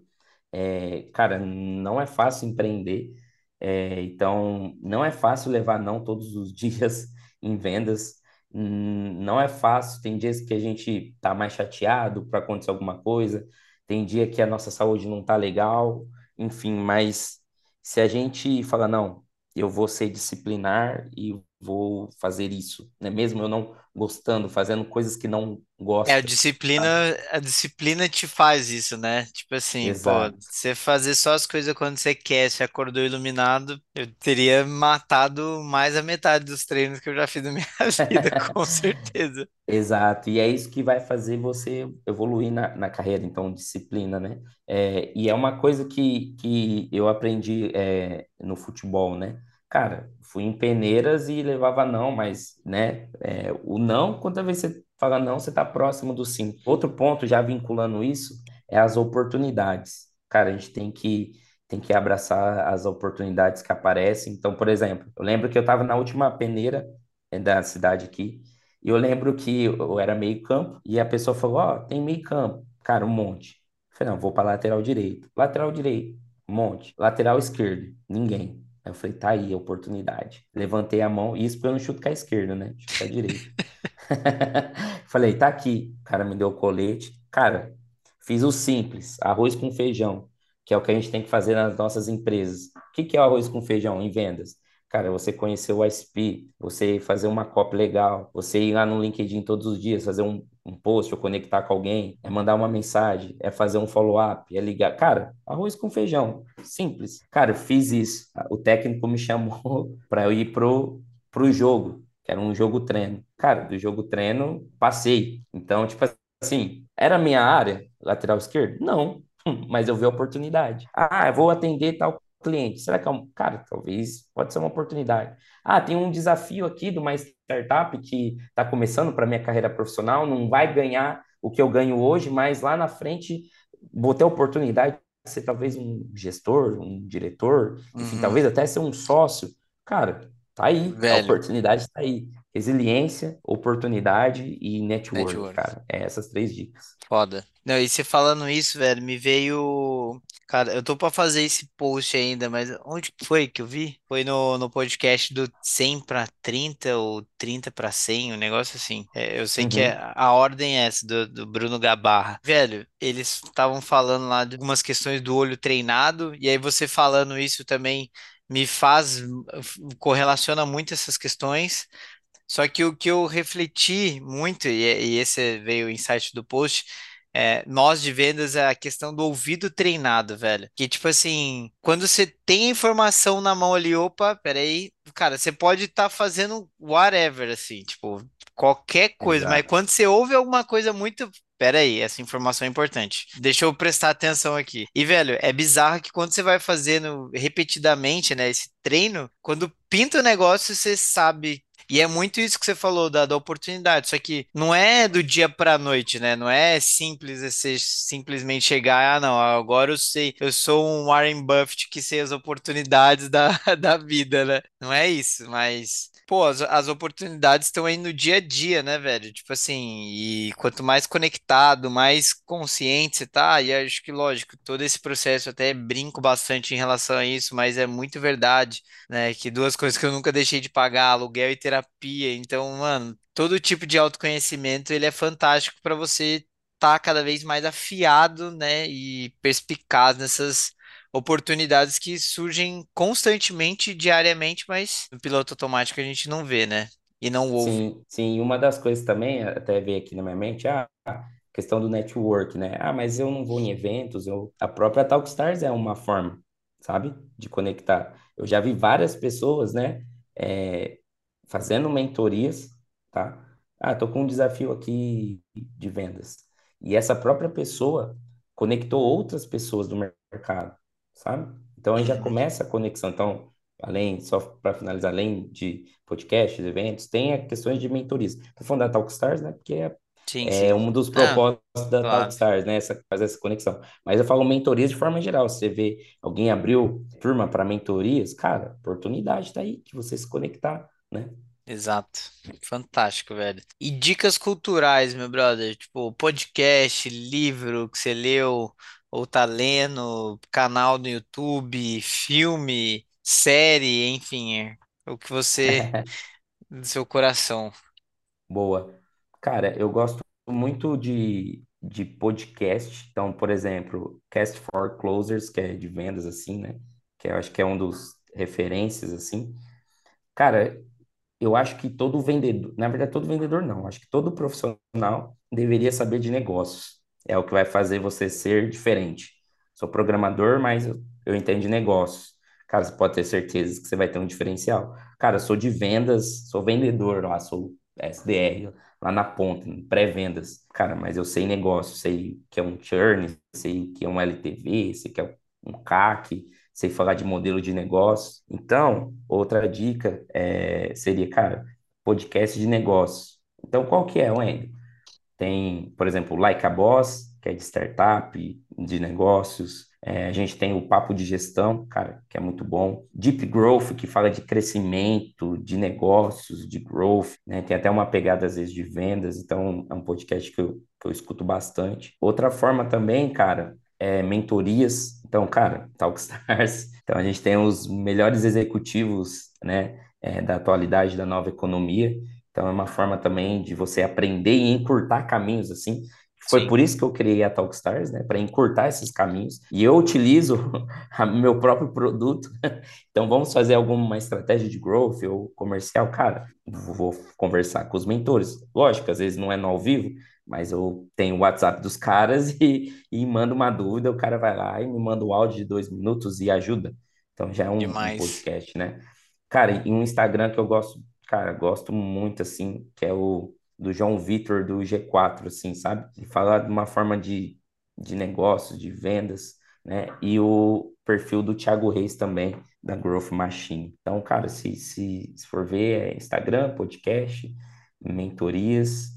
É, cara, não é fácil empreender, é, então não é fácil levar não todos os dias em vendas. Hum, não é fácil. Tem dias que a gente tá mais chateado para acontecer alguma coisa, tem dia que a nossa saúde não tá legal, enfim, mas se a gente fala, não, eu vou ser disciplinar e vou fazer isso, né? Mesmo eu não gostando, fazendo coisas que não É, a gosto, disciplina, sabe? a disciplina te faz isso, né? Tipo assim, pô, Exato. você fazer só as coisas quando você quer, você acordou iluminado, eu teria matado mais a metade dos treinos que eu já fiz na minha vida, com certeza. Exato, e é isso que vai fazer você evoluir na, na carreira, então, disciplina, né? É, e é uma coisa que, que eu aprendi é, no futebol, né? Cara, fui em peneiras e levava não, mas, né? é, o não, quando vez você fala não, você tá próximo do sim. Outro ponto, já vinculando isso, é as oportunidades. Cara, a gente tem que, tem que abraçar as oportunidades que aparecem. Então, por exemplo, eu lembro que eu estava na última peneira é, da cidade aqui, e eu lembro que eu era meio campo e a pessoa falou: Ó, tem meio campo. Cara, um monte. Eu falei: Não, vou para lateral direito. Lateral direito, um monte. Lateral esquerdo, ninguém. Aí eu falei: Tá aí a oportunidade. Levantei a mão, e isso porque eu não chuto com a esquerda, né? Chuto com a direita. Falei: Tá aqui. O cara me deu o colete. Cara, fiz o simples: arroz com feijão, que é o que a gente tem que fazer nas nossas empresas. O que que é o arroz com feijão em vendas? Cara, você conhecer o ISP, você fazer uma copy legal, você ir lá no LinkedIn todos os dias, fazer um, um post ou conectar com alguém, é mandar uma mensagem, é fazer um follow-up, é ligar. Cara, arroz com feijão, simples. Cara, fiz isso. O técnico me chamou para eu ir pro, pro jogo, que era um jogo treino. Cara, do jogo treino, passei. Então, tipo assim, era minha área, lateral esquerdo? Não. Mas eu vi a oportunidade. Ah, eu vou atender tal cliente. Será que é um. Cara, talvez pode ser uma oportunidade. Ah, tem um desafio aqui de uma startup que está começando para minha carreira profissional, não vai ganhar o que eu ganho hoje, mas lá na frente vou ter a oportunidade de ser talvez um gestor, um diretor, enfim, Uhum. talvez até ser um sócio. Cara, tá aí, a Velho, oportunidade tá aí. Resiliência, oportunidade e network, network. cara. É essas três dicas. Foda. Não, e você falando isso, velho, me veio. Cara, eu tô pra fazer esse post ainda, mas onde foi que eu vi? Foi no, no podcast do 100 para 30 ou 30 para 100, um negócio assim. É, eu sei que é, Uhum, a ordem é essa, do, do Bruno Gabarra. Velho, eles estavam falando lá de algumas questões do olho treinado, e aí você falando isso também me faz, correlaciona muito essas questões. Só que o que eu refleti muito, e, e esse veio o insight do post, é, nós de vendas é a questão do ouvido treinado, velho. Que tipo assim, quando você tem a informação na mão ali, opa, peraí, cara, você pode estar fazendo whatever, assim, tipo, qualquer coisa, mas exato. quando você ouve alguma coisa muito. Peraí, essa informação é importante. Deixa eu prestar atenção aqui. E, velho, é bizarro que quando você vai fazendo repetidamente, né, esse treino, quando pinta o negócio, você sabe e é muito isso que você falou da, da oportunidade, só que não é do dia para a noite, né? Não é simples você simplesmente chegar, ah, não, agora eu sei, eu sou um Warren Buffett que sei as oportunidades da, da vida, né? Não é isso, mas, pô, as, as oportunidades estão aí no dia a dia, né, velho? Tipo assim, e quanto mais conectado, mais consciente você tá, e acho que, lógico, todo esse processo, até brinco bastante em relação a isso, mas é muito verdade né? Que duas coisas que eu nunca deixei de pagar, aluguel e terapia. Então, mano, todo tipo de autoconhecimento, ele é fantástico para você estar cada vez mais afiado, né? E perspicaz nessas oportunidades que surgem constantemente, diariamente, mas no piloto automático a gente não vê, né? E não ouve. Sim, sim. Uma das coisas também, até veio aqui na minha mente, ah, a questão do network, né? Ah, mas eu não vou em eventos, eu... a própria Talkstars é uma forma, sabe, de conectar. Eu já vi várias pessoas, né, é, fazendo mentorias, tá? Ah, tô com um desafio aqui de vendas. E essa própria pessoa conectou outras pessoas do mercado, sabe? Então aí já Uhum. começa a conexão. Então, além, só para finalizar, além de podcasts, eventos, tem a questões de mentorias. Estou falando da Talkstars, né? Porque é, Sim, é sim. um dos Não, propósitos da claro. Talkstars, né? Essa, fazer essa conexão. Mas eu falo mentorias de forma geral. Você vê alguém abriu turma para mentorias, cara, oportunidade tá aí de você se conectar, né? Exato. Fantástico, velho. E dicas culturais, meu brother? Tipo, podcast, livro que você leu ou tá lendo, canal no YouTube, filme, série, enfim, é o que você, do seu coração. Boa. Cara, eu gosto muito de, de podcast. Então, por exemplo, Cast for Closers, que é de vendas, assim, né? Que eu acho que é um dos referências, assim. Cara, eu acho que todo vendedor, na verdade, todo vendedor não, acho que todo profissional deveria saber de negócios. É o que vai fazer você ser diferente. Sou programador, mas eu, eu entendo de negócios. Cara, você pode ter certeza que você vai ter um diferencial. Cara, sou de vendas, sou vendedor lá, sou SDR lá na ponta, pré-vendas. Cara, mas eu sei negócio, sei que é um churn, sei que é um LTV, sei que é um CAC, sei falar de modelo de negócio. Então, outra dica é, seria, cara, podcast de negócio. Então, qual que é, Wendy? Tem, por exemplo, Like a Boss, que é de startup, de negócios. É, a gente tem o Papo de Gestão, cara, que é muito bom. Deep Growth, que fala de crescimento, de negócios, de growth, né? Tem até uma pegada, às vezes, de vendas. Então, é um podcast que eu, que eu escuto bastante. Outra forma também, cara, é mentorias. Então, cara, Talkstars. Então, a gente tem os melhores executivos, né, é, da atualidade da nova economia. Então, é uma forma também de você aprender e encurtar caminhos, assim. Foi Sim. por isso que eu criei a Talkstars, né? Para encurtar esses caminhos. E eu utilizo meu próprio produto. Então, vamos fazer alguma estratégia de growth ou comercial? Cara, vou conversar com os mentores. Lógico, às vezes não é no ao vivo, mas eu tenho o WhatsApp dos caras e, e mando uma dúvida, o cara vai lá e me manda um áudio de dois minutos e ajuda. Então, já é um, um podcast, né? Cara, e um Instagram que eu gosto, cara, gosto muito, assim, que é o do João Vitor do G4, assim, sabe? Falar de uma forma de, de negócios, de vendas, né? E o perfil do Thiago Reis também, da Growth Machine. Então, cara, se, se, se for ver, é Instagram, podcast, mentorias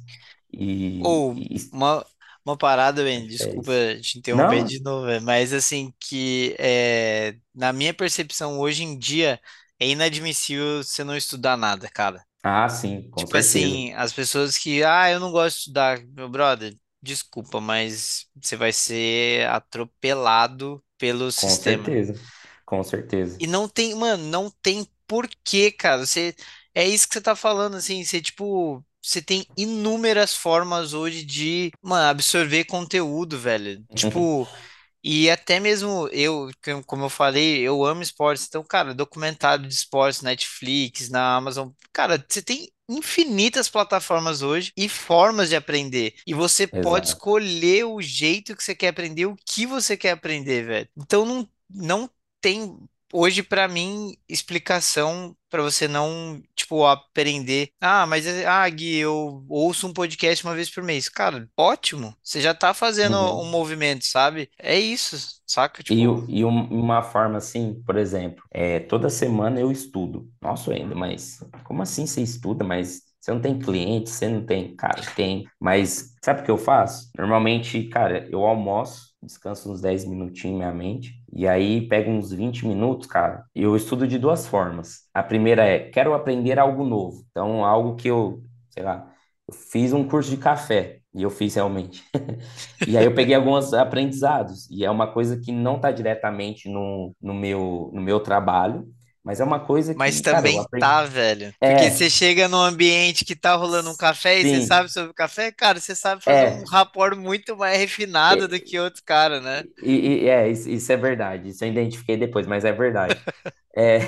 e, Ou e uma, uma parada, que é desculpa isso. te interromper Não? de novo, velho, mas assim, que é, na minha percepção, hoje em dia, é inadmissível você não estudar nada, cara. Ah, sim, com Tipo certeza. assim, as pessoas que, ah, eu não gosto de estudar, meu brother, desculpa, mas você vai ser atropelado pelo Com sistema. certeza. Com certeza. E não tem, mano, não tem porquê, cara. Você, é isso que você tá falando, assim, você, tipo, você tem inúmeras formas hoje de, mano, absorver conteúdo, velho. Tipo, e até mesmo eu, como eu falei, eu amo esportes. Então, cara, documentário de esportes, Netflix, na Amazon. Cara, você tem infinitas plataformas hoje e formas de aprender. E você pode Exato. escolher o jeito que você quer aprender, o que você quer aprender, velho. Então, não, não tem hoje, pra mim, explicação pra você não, tipo, aprender. Ah, mas, ah, Gui, eu ouço um podcast uma vez por mês. Cara, ótimo. Você já tá fazendo um Uhum. movimento, sabe? É isso, saca? E, Tipo, e um- uma forma assim, por exemplo, é, toda semana eu estudo. Nossa, ainda, mas como assim você estuda? Mas você não tem cliente, você não tem. Cara, tem. Mas sabe o que eu faço? Normalmente, cara, eu almoço, descanso uns 10 minutinhos minha mente, e aí pego uns 20 minutos, cara, e eu estudo de duas formas. A primeira é, quero aprender algo novo. Então, algo que eu, sei lá, eu fiz um curso de café, e eu fiz realmente. E aí eu peguei alguns aprendizados, e é uma coisa que não está diretamente no, no meu, no meu trabalho, mas é uma coisa mas que, cara, eu também aprendi. tá, velho. Porque você É, chega num ambiente que tá rolando um café e você sabe sim, sobre o café, cara, você sabe fazer um é, rapport muito mais refinado do que outros caras, né? e, e- é, isso, é verdade, isso eu identifiquei depois, mas é verdade. É,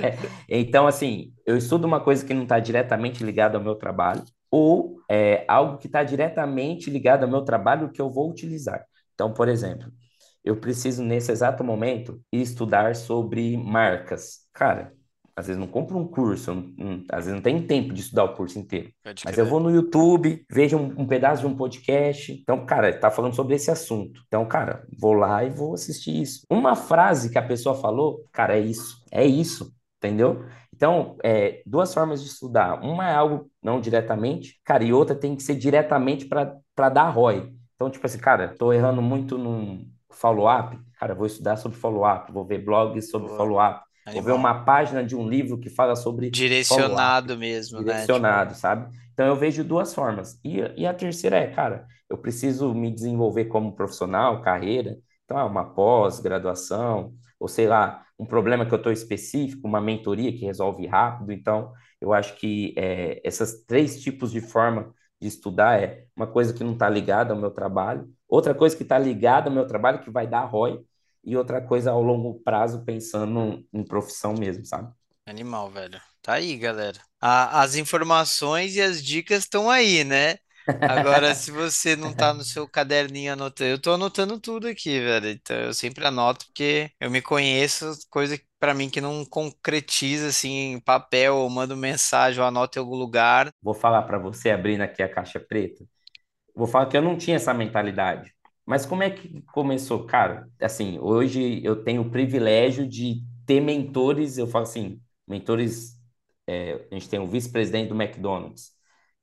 então, assim, eu estudo uma coisa que não está diretamente ligada ao meu trabalho, ou é, algo que está diretamente ligado ao meu trabalho que eu vou utilizar. Então, por exemplo, eu preciso, nesse exato momento, estudar sobre marcas. Cara, às vezes não compro um curso, eu não- não- às vezes não tenho tempo de estudar o curso inteiro. Pode Mas eu crer. vou no YouTube, vejo um, um pedaço de um podcast. Então, cara, tá falando sobre esse assunto. Então, cara, vou lá e vou assistir isso. Uma frase que a pessoa falou, cara, é isso. É isso. Entendeu? Então, é, duas formas de estudar. Uma é algo não diretamente, cara, e outra tem que ser diretamente para dar ROI. Então, tipo assim, cara, tô errando muito num follow-up. Cara, vou estudar sobre follow-up, vou ver blogs sobre Boa, follow-up, vou ver animal. uma página de um livro que fala sobre Direcionado mesmo, né? Tipo, direcionado, sabe? Então eu vejo duas formas. E, e a terceira é, cara, eu preciso me desenvolver como profissional, carreira. Então, é uma pós-graduação, ou sei lá, um problema que eu estou específico, uma mentoria que resolve rápido. Então, eu acho que é, essas três tipos de forma de estudar é uma coisa que não está ligada ao meu trabalho, outra coisa que está ligada ao meu trabalho, que vai dar ROI, e outra coisa ao longo prazo, pensando em profissão mesmo, sabe? Animal, velho. Tá aí, galera. A- as informações e as dicas estão aí, né? Agora, se você não tá no seu caderninho anotando, eu tô anotando tudo aqui, velho. Então, eu sempre anoto porque eu me conheço, coisa que pra mim que não concretiza assim em papel, ou mando mensagem, ou anoto em algum lugar. Vou falar para você, abrindo aqui a caixa preta, vou falar que eu não tinha essa mentalidade. Mas como é que começou? Cara, assim, hoje eu tenho o privilégio de ter mentores, eu falo assim, mentores, é, a gente tem o vice-presidente do McDonald's,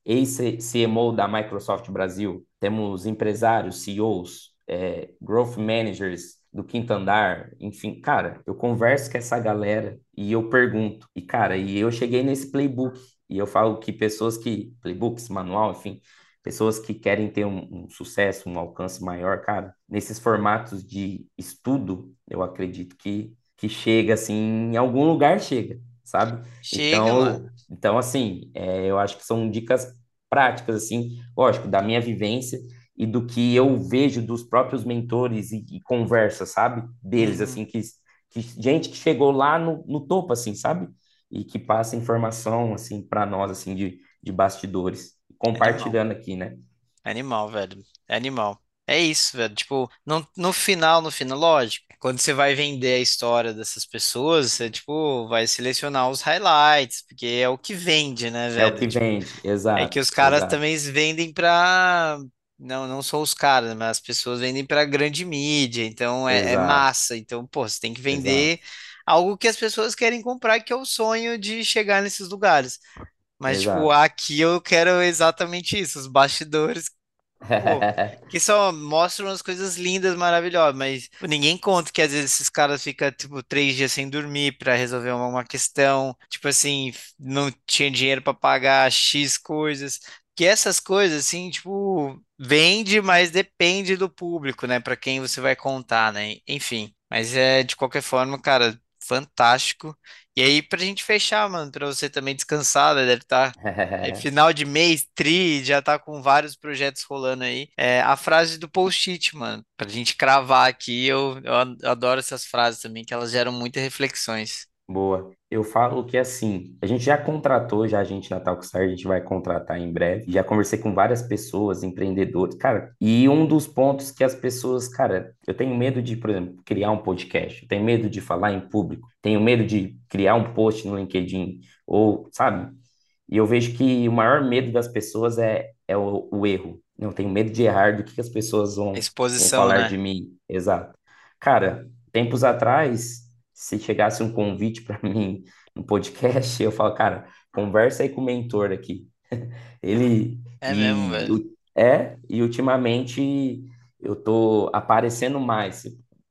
ex-CMO da Microsoft Brasil, temos empresários, CEOs, é, growth managers do quinto andar, enfim, cara, eu converso com essa galera e eu pergunto. E, cara, e eu cheguei nesse playbook e eu falo que pessoas que, playbooks, manual, enfim, pessoas que querem ter um, um sucesso, um alcance maior, cara, nesses formatos de estudo, eu acredito que, que chega, assim, em algum lugar chega, sabe? Chega, Então, mano. então assim, é, eu acho que são dicas práticas, assim, lógico, da minha vivência e do que eu vejo dos próprios mentores e, e conversa, sabe? Deles, Uhum. assim, que, que gente que chegou lá no, no topo, assim, sabe? E que passa informação, assim, para nós, assim, de, de bastidores, Animal. compartilhando aqui, né? Animal, velho. É animal. É isso, velho. Tipo, no, no final, no final, lógico, quando você vai vender a história dessas pessoas, você, tipo, vai selecionar os highlights, porque é o que vende, né, É o velho? que Tipo, vende, é que exato, os caras exato, também vendem pra. Não, não só os caras, mas as pessoas vendem pra grande mídia, então é, é exato, massa. Então, pô, você tem que exato, vender algo que as pessoas querem comprar, que é o sonho de chegar nesses lugares. Mas, tipo, exato. aqui eu quero exatamente isso, os bastidores Pô, que só mostram as coisas lindas, maravilhosas, mas pô, ninguém conta que às vezes esses caras ficam, tipo, três dias sem dormir pra resolver uma, uma questão, tipo assim, não tinha dinheiro pra pagar X coisas, que essas coisas, assim, tipo, vende, mas depende do público, né, Pra quem você vai contar, né, enfim, mas é, de qualquer forma, cara, fantástico, e aí pra gente fechar, mano, pra você também descansar, né, deve estar é final de mês, tri, já tá com vários projetos rolando aí. É, a frase do post-it, mano, pra gente cravar aqui, eu, eu ad- adoro essas frases também, que elas geram muitas reflexões. Boa. Eu falo que assim, a gente já contratou, já a gente na Talkstar, a gente vai contratar em breve. Já conversei com várias pessoas, empreendedores, cara. E um dos pontos que as pessoas, cara, eu tenho medo de, por exemplo, criar um podcast, eu tenho medo de falar em público, tenho medo de criar um post no LinkedIn, ou, sabe? E eu vejo que o maior medo das pessoas é, é o, o erro. Eu tenho medo de errar do que as pessoas vão, vão Exposição, falar né? de mim. Exato. Cara, tempos atrás, se chegasse um convite para mim no podcast, eu falo, cara, conversa aí com o mentor aqui. Ele É mesmo, e velho. o- é, e ultimamente eu tô aparecendo mais.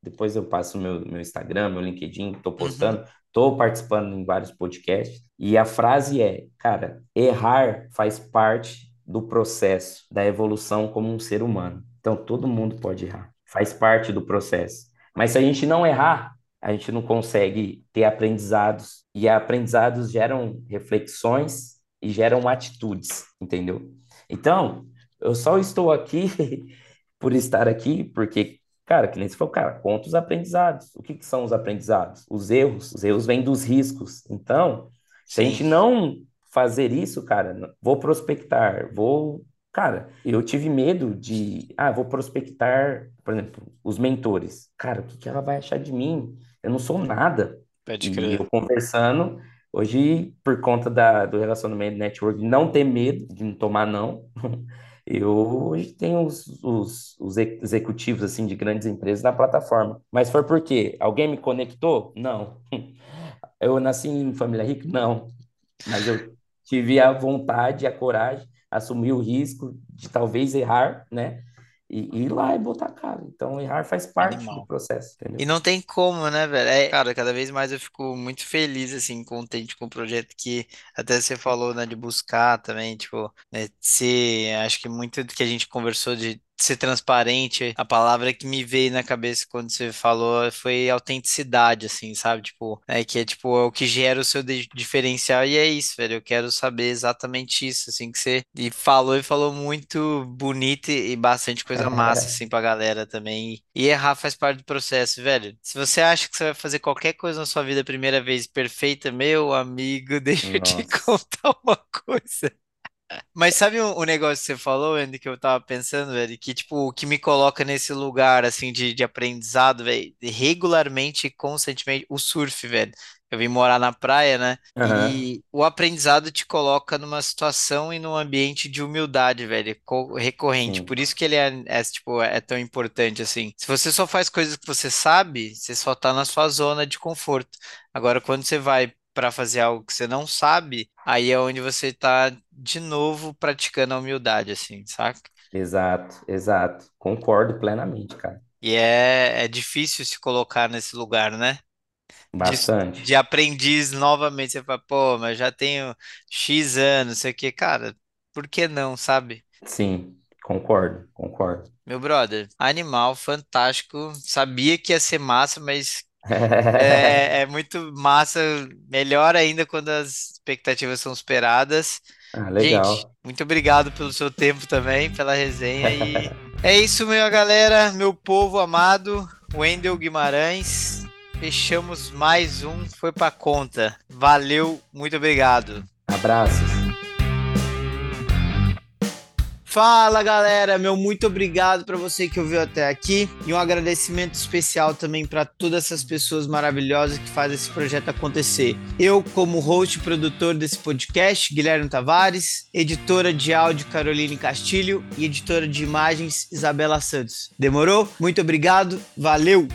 Depois eu passo meu, meu Instagram, meu LinkedIn, tô Uhum. postando, tô participando em vários podcasts. E a frase é, cara, errar faz parte do processo da evolução como um ser humano. Então todo mundo pode errar, faz parte do processo. Mas se a gente não errar, a gente não consegue ter aprendizados. E aprendizados geram reflexões e geram atitudes, entendeu? Então, eu só estou aqui por estar aqui, porque, cara, que nem você falou, cara, conta os aprendizados. O que que são os aprendizados? Os erros. Os erros vêm dos riscos. Então, se a gente não fazer isso, cara, vou prospectar, vou. Cara, eu tive medo de, ah, vou prospectar, por exemplo, os mentores. Cara, o que que ela vai achar de mim? Eu não sou nada. pode E crer. eu conversando, hoje, por conta da, do relacionamento network, não ter medo de não tomar não, eu hoje tenho os, os, os executivos assim de grandes empresas na plataforma. Mas foi por quê? Alguém me conectou? Não. Eu nasci em família rica? Não. Mas eu tive a vontade, a coragem, assumir o risco de talvez errar, né? E, e ir lá e botar a cara. Então, errar faz parte do Animal. processo, E entendeu? não tem como, né, velho? É, cara, cada vez mais eu fico muito feliz, assim, contente com o projeto que até você falou, né, de buscar também, tipo, né, ser, acho que muito do que a gente conversou de ser transparente. A palavra que me veio na cabeça quando você falou foi autenticidade, assim, sabe? Tipo, é que é tipo é o que gera o seu diferencial e é isso, velho. Eu quero saber exatamente isso, assim, que você e falou e falou muito bonito e bastante coisa massa, assim, pra galera também. E errar faz parte do processo, velho. Se você acha que você vai fazer qualquer coisa na sua vida a primeira vez perfeita, meu amigo, deixa eu te contar uma coisa. Mas sabe o, o negócio que você falou, Andy, que eu tava pensando, velho? Que, tipo, o que me coloca nesse lugar, assim, de, de aprendizado, velho, regularmente e constantemente, o surf, velho. Eu vim morar na praia, né? Aham, E o aprendizado te coloca numa situação e num ambiente de humildade, velho, co- recorrente. sim, Por isso que ele é, é, tipo, é tão importante, assim. Se você só faz coisas que você sabe, você só tá na sua zona de conforto. Agora, quando você vai para fazer algo que você não sabe, aí é onde você tá de novo praticando a humildade, assim, saca? exato, exato. Concordo plenamente, cara. E é, é difícil se colocar nesse lugar, né? De, Bastante. de aprendiz novamente. Você fala, pô, mas já tenho X anos, sei o quê. Cara, por que não, sabe? Sim, concordo, concordo. Meu brother, animal, fantástico. Sabia que ia ser massa, mas é, é muito massa. Melhor ainda quando as expectativas são superadas. Ah, Gente, legal. muito obrigado pelo seu tempo também, pela resenha. E é isso, minha galera, meu povo amado, Wendel Guimarães. Fechamos mais um, foi pra conta. Valeu, muito obrigado. Abraços. Fala galera, meu muito obrigado para você que ouviu até aqui e um agradecimento especial também para todas essas pessoas maravilhosas que fazem esse projeto acontecer. Eu, como host e produtor desse podcast, Guilherme Tavares, editora de áudio Caroline Castilho e editora de imagens Isabela Santos. Demorou? Muito obrigado, valeu!